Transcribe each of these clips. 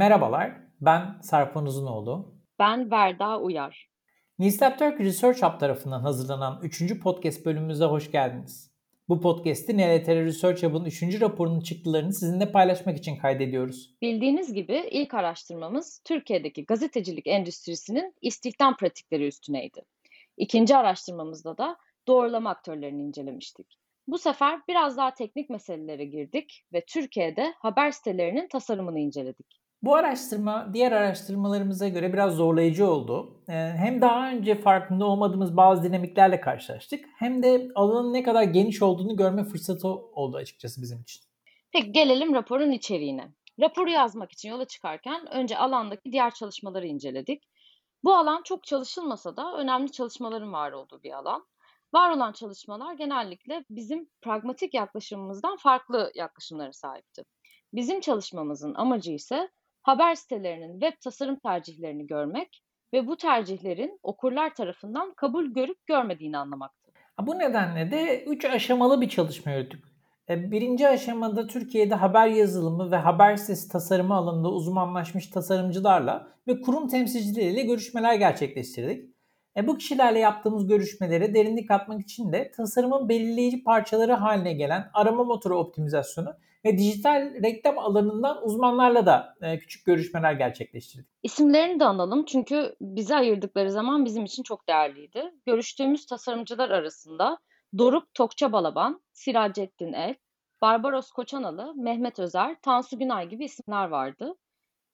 Merhabalar, ben Sarpan Uzunoğlu. Ben Verda Uyar. Nislab Turk Research Hub tarafından hazırlanan 3. podcast bölümümüze hoş geldiniz. Bu podcast'i NLTR Research Hub'ın 3. raporunun çıktılarını sizinle paylaşmak için kaydediyoruz. Bildiğiniz gibi ilk araştırmamız Türkiye'deki gazetecilik endüstrisinin istihdam pratikleri üstüneydi. İkinci araştırmamızda da doğrulama aktörlerini incelemiştik. Bu sefer biraz daha teknik meselelere girdik ve Türkiye'de haber sitelerinin tasarımını inceledik. Bu araştırma diğer araştırmalarımıza göre biraz zorlayıcı oldu. Ee, hem daha önce farkında olmadığımız bazı dinamiklerle karşılaştık hem de alanın ne kadar geniş olduğunu görme fırsatı oldu açıkçası bizim için. Peki gelelim raporun içeriğine. Raporu yazmak için yola çıkarken önce alandaki diğer çalışmaları inceledik. Bu alan çok çalışılmasa da önemli çalışmaların var olduğu bir alan. Var olan çalışmalar genellikle bizim pragmatik yaklaşımımızdan farklı yaklaşımlara sahipti. Bizim çalışmamızın amacı ise haber sitelerinin web tasarım tercihlerini görmek ve bu tercihlerin okurlar tarafından kabul görüp görmediğini anlamaktır. Bu nedenle de 3 aşamalı bir çalışma yürüttük. E, birinci aşamada Türkiye'de haber yazılımı ve haber sitesi tasarımı alanında uzmanlaşmış tasarımcılarla ve kurum temsilcileriyle görüşmeler gerçekleştirdik. E bu kişilerle yaptığımız görüşmelere derinlik katmak için de tasarımın belirleyici parçaları haline gelen arama motoru optimizasyonu ve dijital reklam alanından uzmanlarla da e, küçük görüşmeler gerçekleştirdik. İsimlerini de analım çünkü bizi ayırdıkları zaman bizim için çok değerliydi. Görüştüğümüz tasarımcılar arasında Doruk Tokça Balaban, Siracettin El, Barbaros Koçanalı, Mehmet Özer, Tansu Günay gibi isimler vardı.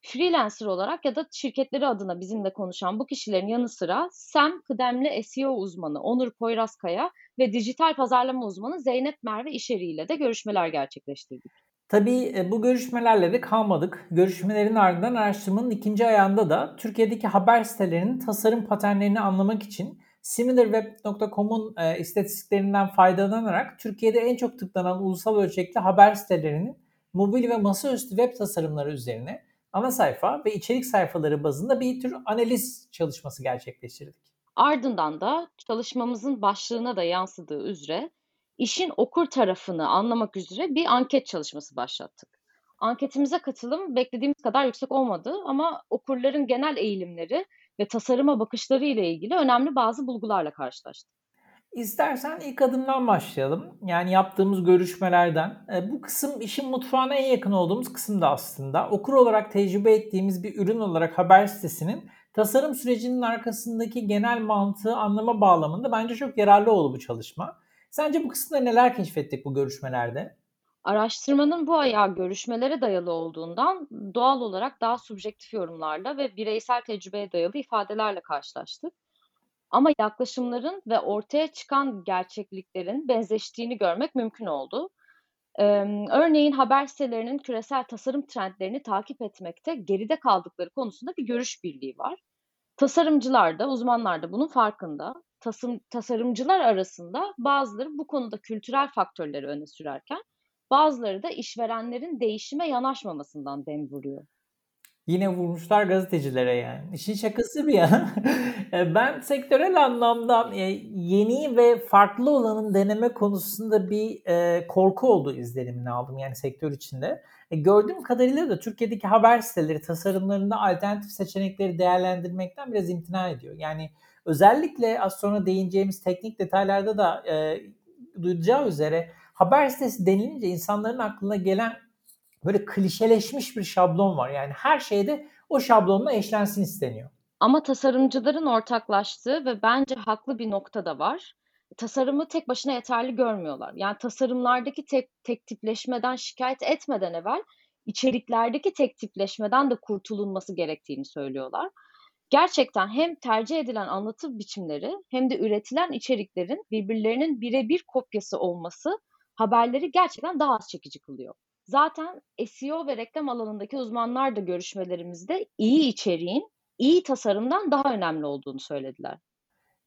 Freelancer olarak ya da şirketleri adına bizimle konuşan bu kişilerin yanı sıra SEM kıdemli SEO uzmanı Onur Poyrazkaya ve dijital pazarlama uzmanı Zeynep Merve İşeri ile de görüşmeler gerçekleştirdik. Tabii e, bu görüşmelerle de kalmadık. Görüşmelerin ardından araştırmanın ikinci ayağında da Türkiye'deki haber sitelerinin tasarım paternlerini anlamak için similarweb.com'un e, istatistiklerinden faydalanarak Türkiye'de en çok tıklanan ulusal ölçekli haber sitelerinin mobil ve masaüstü web tasarımları üzerine ana sayfa ve içerik sayfaları bazında bir tür analiz çalışması gerçekleştirdik. Ardından da çalışmamızın başlığına da yansıdığı üzere işin okur tarafını anlamak üzere bir anket çalışması başlattık. Anketimize katılım beklediğimiz kadar yüksek olmadı ama okurların genel eğilimleri ve tasarıma bakışları ile ilgili önemli bazı bulgularla karşılaştık. İstersen ilk adımdan başlayalım. Yani yaptığımız görüşmelerden. E, bu kısım işin mutfağına en yakın olduğumuz kısım da aslında. Okur olarak tecrübe ettiğimiz bir ürün olarak haber sitesinin tasarım sürecinin arkasındaki genel mantığı anlama bağlamında bence çok yararlı oldu bu çalışma. Sence bu kısımda neler keşfettik bu görüşmelerde? Araştırmanın bu ayağı görüşmelere dayalı olduğundan doğal olarak daha subjektif yorumlarla ve bireysel tecrübeye dayalı ifadelerle karşılaştık. Ama yaklaşımların ve ortaya çıkan gerçekliklerin benzeştiğini görmek mümkün oldu. örneğin haber sitelerinin küresel tasarım trendlerini takip etmekte geride kaldıkları konusunda bir görüş birliği var. Tasarımcılar da, uzmanlar da bunun farkında. Tasım, tasarımcılar arasında bazıları bu konuda kültürel faktörleri öne sürerken bazıları da işverenlerin değişime yanaşmamasından dem vuruyor. Yine vurmuşlar gazetecilere yani. İşin şakası bir ya. E, ben sektörel anlamda e, yeni ve farklı olanın deneme konusunda bir e, korku olduğu izlenimini aldım yani sektör içinde. gördüğüm kadarıyla da Türkiye'deki haber siteleri tasarımlarında alternatif seçenekleri değerlendirmekten biraz imtina ediyor. Yani özellikle az sonra değineceğimiz teknik detaylarda da e, duyacağı üzere haber sitesi denilince insanların aklına gelen böyle klişeleşmiş bir şablon var. Yani her şeyde o şablonla eşlensin isteniyor. Ama tasarımcıların ortaklaştığı ve bence haklı bir nokta da var. Tasarımı tek başına yeterli görmüyorlar. Yani tasarımlardaki tek, tek tipleşmeden şikayet etmeden evvel içeriklerdeki tek tipleşmeden de kurtulunması gerektiğini söylüyorlar. Gerçekten hem tercih edilen anlatım biçimleri hem de üretilen içeriklerin birbirlerinin birebir kopyası olması haberleri gerçekten daha az çekici kılıyor. Zaten SEO ve reklam alanındaki uzmanlar da görüşmelerimizde iyi içeriğin iyi tasarımdan daha önemli olduğunu söylediler.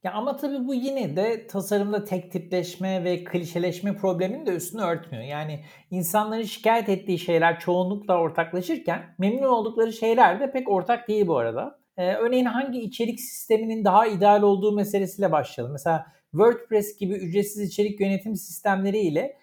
Ya ama tabii bu yine de tasarımda tek tipleşme ve klişeleşme problemini de üstünü örtmüyor. Yani insanların şikayet ettiği şeyler çoğunlukla ortaklaşırken memnun oldukları şeyler de pek ortak değil bu arada. Ee, örneğin hangi içerik sisteminin daha ideal olduğu meselesiyle başlayalım. Mesela WordPress gibi ücretsiz içerik yönetim sistemleri ile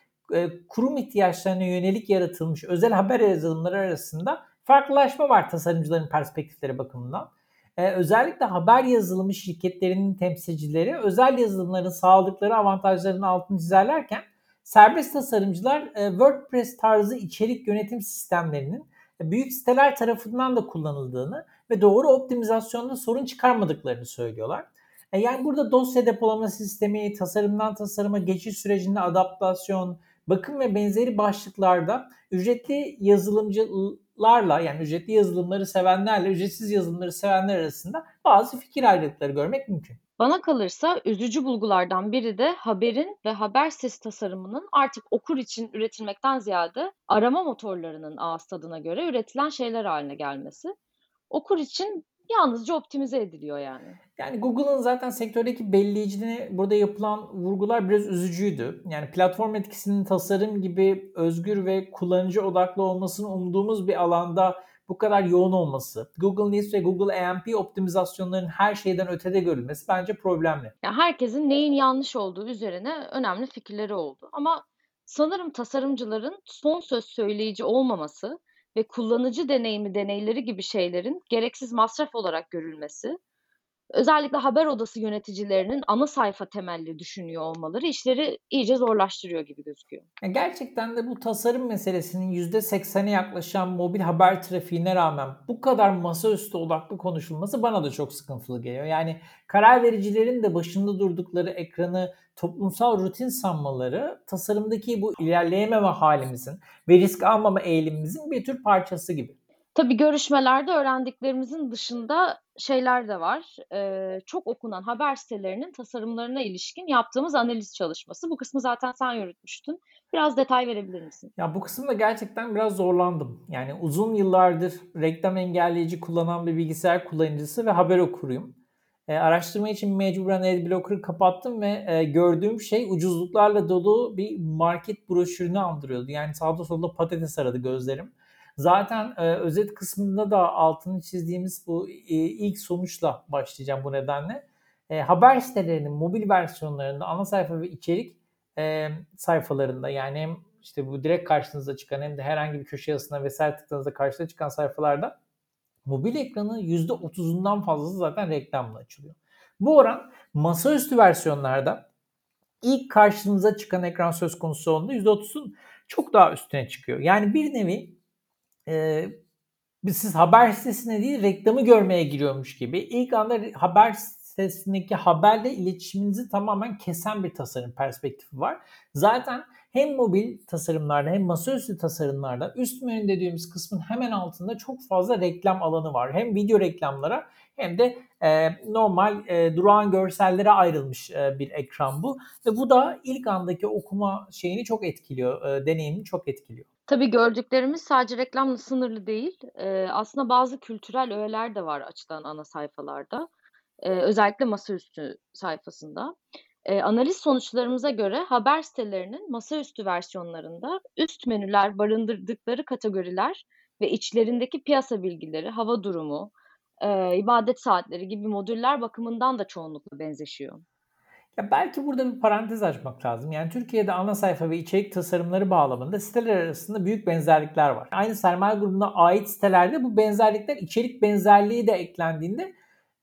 kurum ihtiyaçlarına yönelik yaratılmış özel haber yazılımları arasında farklılaşma var tasarımcıların perspektifleri bakımından. Ee, özellikle haber yazılımı şirketlerinin temsilcileri özel yazılımların sağladıkları avantajların altını çizerlerken serbest tasarımcılar e, WordPress tarzı içerik yönetim sistemlerinin büyük siteler tarafından da kullanıldığını ve doğru optimizasyonda sorun çıkarmadıklarını söylüyorlar. E, yani burada dosya depolama sistemi, tasarımdan tasarıma geçiş sürecinde adaptasyon, bakım ve benzeri başlıklarda ücretli yazılımcılarla yani ücretli yazılımları sevenlerle ücretsiz yazılımları sevenler arasında bazı fikir ayrılıkları görmek mümkün. Bana kalırsa üzücü bulgulardan biri de haberin ve haber sitesi tasarımının artık okur için üretilmekten ziyade arama motorlarının ağız tadına göre üretilen şeyler haline gelmesi. Okur için yalnızca optimize ediliyor yani. Yani Google'ın zaten sektördeki belleyiciliğine burada yapılan vurgular biraz üzücüydü. Yani platform etkisinin tasarım gibi özgür ve kullanıcı odaklı olmasını umduğumuz bir alanda bu kadar yoğun olması, Google News ve Google AMP optimizasyonlarının her şeyden ötede görülmesi bence problemli. Yani herkesin neyin yanlış olduğu üzerine önemli fikirleri oldu. Ama sanırım tasarımcıların son söz söyleyici olmaması ve kullanıcı deneyimi deneyleri gibi şeylerin gereksiz masraf olarak görülmesi özellikle haber odası yöneticilerinin ana sayfa temelli düşünüyor olmaları işleri iyice zorlaştırıyor gibi gözüküyor. Gerçekten de bu tasarım meselesinin %80'e yaklaşan mobil haber trafiğine rağmen bu kadar masaüstü odaklı konuşulması bana da çok sıkıntılı geliyor. Yani karar vericilerin de başında durdukları ekranı toplumsal rutin sanmaları tasarımdaki bu ilerleyememe halimizin ve risk almama eğilimimizin bir tür parçası gibi. Tabii görüşmelerde öğrendiklerimizin dışında şeyler de var. Eee, çok okunan haber sitelerinin tasarımlarına ilişkin yaptığımız analiz çalışması. Bu kısmı zaten sen yürütmüştün. Biraz detay verebilir misin? Ya bu kısımda gerçekten biraz zorlandım. Yani uzun yıllardır reklam engelleyici kullanan bir bilgisayar kullanıcısı ve haber okuruyum. E, araştırma için mecburen Adblocker'ı kapattım ve e, gördüğüm şey ucuzluklarla dolu bir market broşürünü andırıyordu. Yani sağda solda patates aradı gözlerim. Zaten e, özet kısmında da altını çizdiğimiz bu e, ilk sonuçla başlayacağım bu nedenle. E, haber sitelerinin mobil versiyonlarında ana sayfa ve içerik e, sayfalarında yani hem işte bu direkt karşınıza çıkan hem de herhangi bir köşe yazısına vesaire tıkladığınızda karşıda çıkan sayfalarda mobil ekranın %30'undan fazlası zaten reklamla açılıyor. Bu oran masaüstü versiyonlarda ilk karşınıza çıkan ekran söz konusu olduğunda %30'un çok daha üstüne çıkıyor. Yani bir nevi e, siz haber sitesine değil reklamı görmeye giriyormuş gibi ilk anda haber sitesindeki haberle iletişiminizi tamamen kesen bir tasarım perspektifi var. Zaten hem mobil tasarımlarda hem masaüstü tasarımlarda üst menü dediğimiz kısmın hemen altında çok fazla reklam alanı var. Hem video reklamlara hem de e, normal e, durağan görsellere ayrılmış e, bir ekran bu. Ve bu da ilk andaki okuma şeyini çok etkiliyor, e, deneyimini çok etkiliyor. Tabii gördüklerimiz sadece reklamla sınırlı değil. Eee, aslında bazı kültürel öğeler de var açılan ana sayfalarda. Eee, özellikle masaüstü sayfasında. Eee, analiz sonuçlarımıza göre haber sitelerinin masaüstü versiyonlarında üst menüler barındırdıkları kategoriler ve içlerindeki piyasa bilgileri, hava durumu, eee, ibadet saatleri gibi modüller bakımından da çoğunlukla benzeşiyor. Ya belki burada bir parantez açmak lazım. Yani Türkiye'de ana sayfa ve içerik tasarımları bağlamında siteler arasında büyük benzerlikler var. Aynı sermaye grubuna ait sitelerde bu benzerlikler içerik benzerliği de eklendiğinde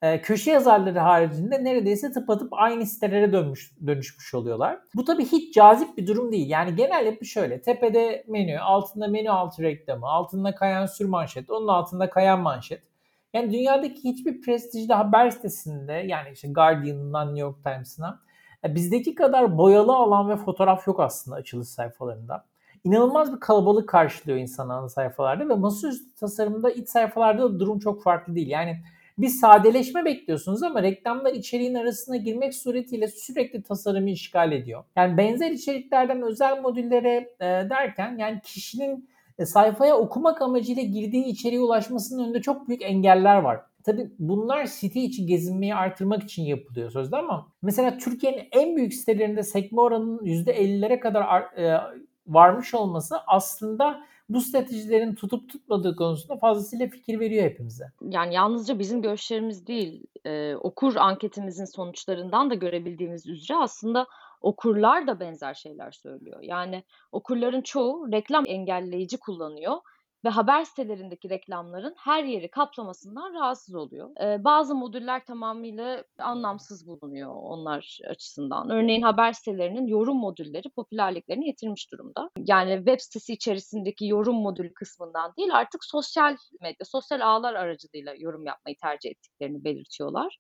e, köşe yazarları haricinde neredeyse tıpatıp aynı sitelere dönmüş, dönüşmüş oluyorlar. Bu tabii hiç cazip bir durum değil. Yani genel yapı şöyle. Tepede menü, altında menü altı reklamı, altında kayan sür manşet, onun altında kayan manşet. Yani dünyadaki hiçbir prestijli haber sitesinde yani işte Guardian'dan New York Times'ına e, bizdeki kadar boyalı alan ve fotoğraf yok aslında açılış sayfalarında. İnanılmaz bir kalabalık karşılıyor insan ana sayfalarda ve masaüstü tasarımda iç sayfalarda da durum çok farklı değil. Yani bir sadeleşme bekliyorsunuz ama reklamlar içeriğin arasına girmek suretiyle sürekli tasarımı işgal ediyor. Yani benzer içeriklerden özel modüllere e, derken yani kişinin e, sayfaya okumak amacıyla girdiği içeriğe ulaşmasının önünde çok büyük engeller var. Tabii bunlar site içi gezinmeyi artırmak için yapılıyor sözde ama mesela Türkiye'nin en büyük sitelerinde sekme oranının %50'lere kadar e, varmış olması aslında bu stratejilerin tutup tutmadığı konusunda fazlasıyla fikir veriyor hepimize. Yani yalnızca bizim görüşlerimiz değil, e, okur anketimizin sonuçlarından da görebildiğimiz üzere aslında okurlar da benzer şeyler söylüyor. Yani okurların çoğu reklam engelleyici kullanıyor ve haber sitelerindeki reklamların her yeri kaplamasından rahatsız oluyor. Eee, bazı modüller tamamıyla anlamsız bulunuyor onlar açısından. Örneğin haber sitelerinin yorum modülleri popülerliklerini yitirmiş durumda. Yani web sitesi içerisindeki yorum modülü kısmından değil artık sosyal medya, sosyal ağlar aracılığıyla yorum yapmayı tercih ettiklerini belirtiyorlar.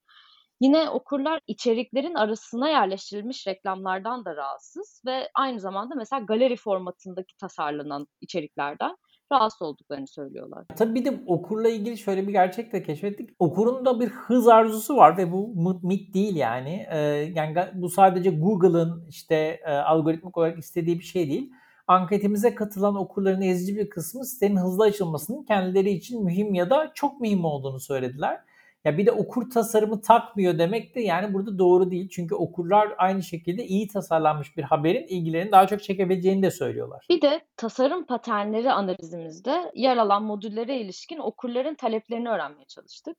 Yine okurlar içeriklerin arasına yerleştirilmiş reklamlardan da rahatsız ve aynı zamanda mesela galeri formatındaki tasarlanan içeriklerden rahatsız olduklarını söylüyorlar. Tabii bir de okurla ilgili şöyle bir gerçek de keşfettik. Okurun da bir hız arzusu var ve bu mit değil yani. Ee, yani bu sadece Google'ın işte e, algoritmik olarak istediği bir şey değil. Anketimize katılan okurların ezici bir kısmı sitenin hızlı açılmasının kendileri için mühim ya da çok mühim olduğunu söylediler. Ya bir de okur tasarımı takmıyor demek de yani burada doğru değil. Çünkü okurlar aynı şekilde iyi tasarlanmış bir haberin ilgilerini daha çok çekebileceğini de söylüyorlar. Bir de tasarım paternleri analizimizde yer alan modüllere ilişkin okurların taleplerini öğrenmeye çalıştık.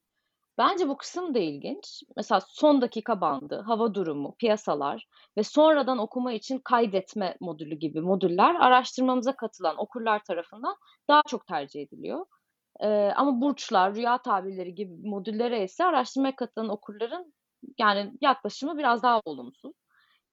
Bence bu kısım da ilginç. Mesela son dakika bandı, hava durumu, piyasalar ve sonradan okuma için kaydetme modülü gibi modüller araştırmamıza katılan okurlar tarafından daha çok tercih ediliyor. Ama burçlar, rüya tabirleri gibi modüllere ise araştırmaya katılan okurların yani yaklaşımı biraz daha olumsuz.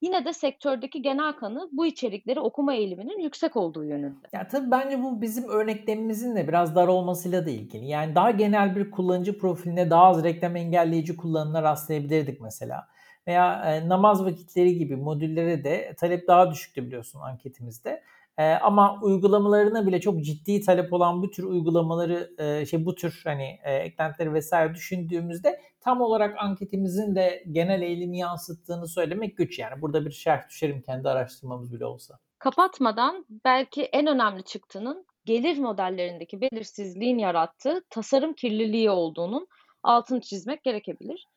Yine de sektördeki genel kanı bu içerikleri okuma eğiliminin yüksek olduğu yönünde. Ya tabii bence bu bizim örneklemimizin de biraz dar olmasıyla da ilgili. Yani daha genel bir kullanıcı profiline daha az reklam engelleyici kullanımına rastlayabilirdik mesela. Veya e, namaz vakitleri gibi modüllere de talep daha düşüktü biliyorsun anketimizde. E, ama uygulamalarına bile çok ciddi talep olan bu tür uygulamaları e, şey bu tür hani e, eklentileri vesaire düşündüğümüzde tam olarak anketimizin de genel eğilimi yansıttığını söylemek güç yani. Burada bir şerh düşerim kendi araştırmamız bile olsa. Kapatmadan belki en önemli çıktının gelir modellerindeki belirsizliğin yarattığı tasarım kirliliği olduğunun altını çizmek gerekebilir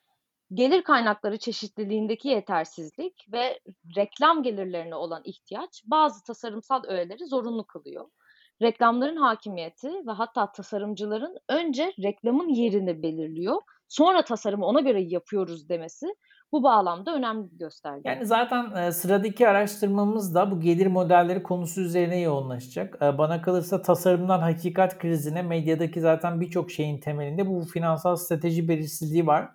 gelir kaynakları çeşitliliğindeki yetersizlik ve reklam gelirlerine olan ihtiyaç bazı tasarımsal öğeleri zorunlu kılıyor. Reklamların hakimiyeti ve hatta tasarımcıların önce reklamın yerini belirliyor, sonra tasarımı ona göre yapıyoruz demesi bu bağlamda önemli bir gösterge. Yani zaten e, sıradaki araştırmamız da bu gelir modelleri konusu üzerine yoğunlaşacak. E, bana kalırsa tasarımdan hakikat krizine medyadaki zaten birçok şeyin temelinde bu finansal strateji belirsizliği var.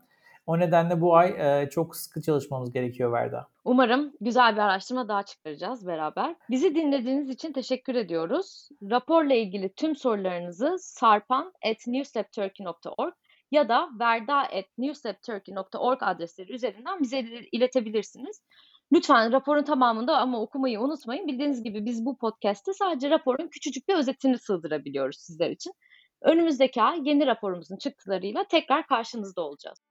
O nedenle bu ay e, çok sıkı çalışmamız gerekiyor Verda. Umarım güzel bir araştırma daha çıkaracağız beraber. Bizi dinlediğiniz için teşekkür ediyoruz. Raporla ilgili tüm sorularınızı sarpan.newstepturkey.org ya da verda.newstepturkey.org adresleri üzerinden bize iletebilirsiniz. Lütfen raporun tamamında ama okumayı unutmayın. Bildiğiniz gibi biz bu podcast'te sadece raporun küçücük bir özetini sığdırabiliyoruz sizler için. Önümüzdeki ay yeni raporumuzun çıktılarıyla tekrar karşınızda olacağız.